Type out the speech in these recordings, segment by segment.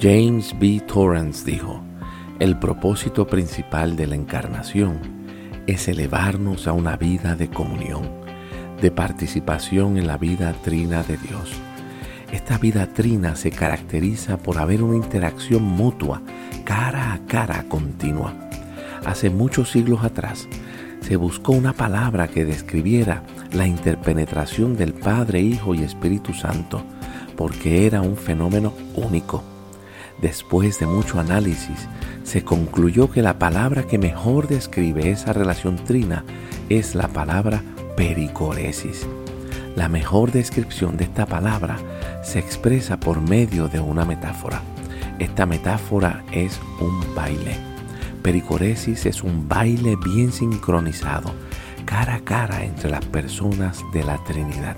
James B. Torrance dijo, el propósito principal de la encarnación es elevarnos a una vida de comunión, de participación en la vida trina de Dios. Esta vida trina se caracteriza por haber una interacción mutua, cara a cara continua. Hace muchos siglos atrás, se buscó una palabra que describiera la interpenetración del Padre, Hijo y Espíritu Santo, porque era un fenómeno único. Después de mucho análisis, se concluyó que la palabra que mejor describe esa relación trina es la palabra pericoresis. La mejor descripción de esta palabra se expresa por medio de una metáfora. Esta metáfora es un baile. Pericoresis es un baile bien sincronizado, cara a cara entre las personas de la Trinidad.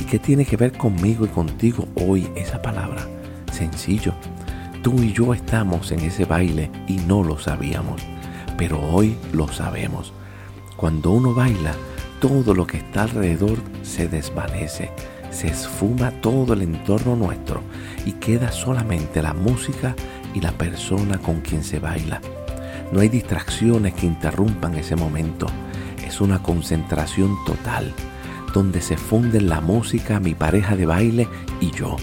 ¿Y qué tiene que ver conmigo y contigo hoy esa palabra? Sencillo Tú y yo estamos en ese baile y no lo sabíamos, pero hoy lo sabemos. Cuando uno baila, todo lo que está alrededor se desvanece, se esfuma todo el entorno nuestro y queda solamente la música y la persona con quien se baila. No hay distracciones que interrumpan ese momento. Es una concentración total, donde se funden la música, mi pareja de baile y yo.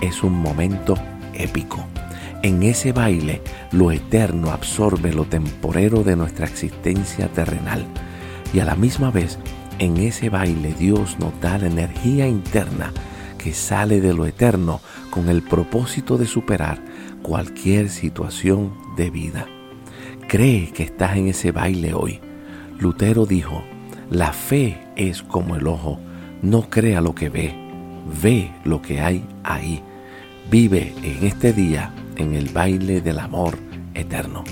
Es un momento épico. En ese baile, lo eterno absorbe lo temporero de nuestra existencia terrenal. Y a la misma vez, en ese baile Dios nos da la energía interna que sale de lo eterno con el propósito de superar cualquier situación de vida. Cree que estás en ese baile hoy. Lutero dijo, la fe es como el ojo, no crea lo que ve, ve lo que hay ahí. Vive en este día en el baile del amor eterno.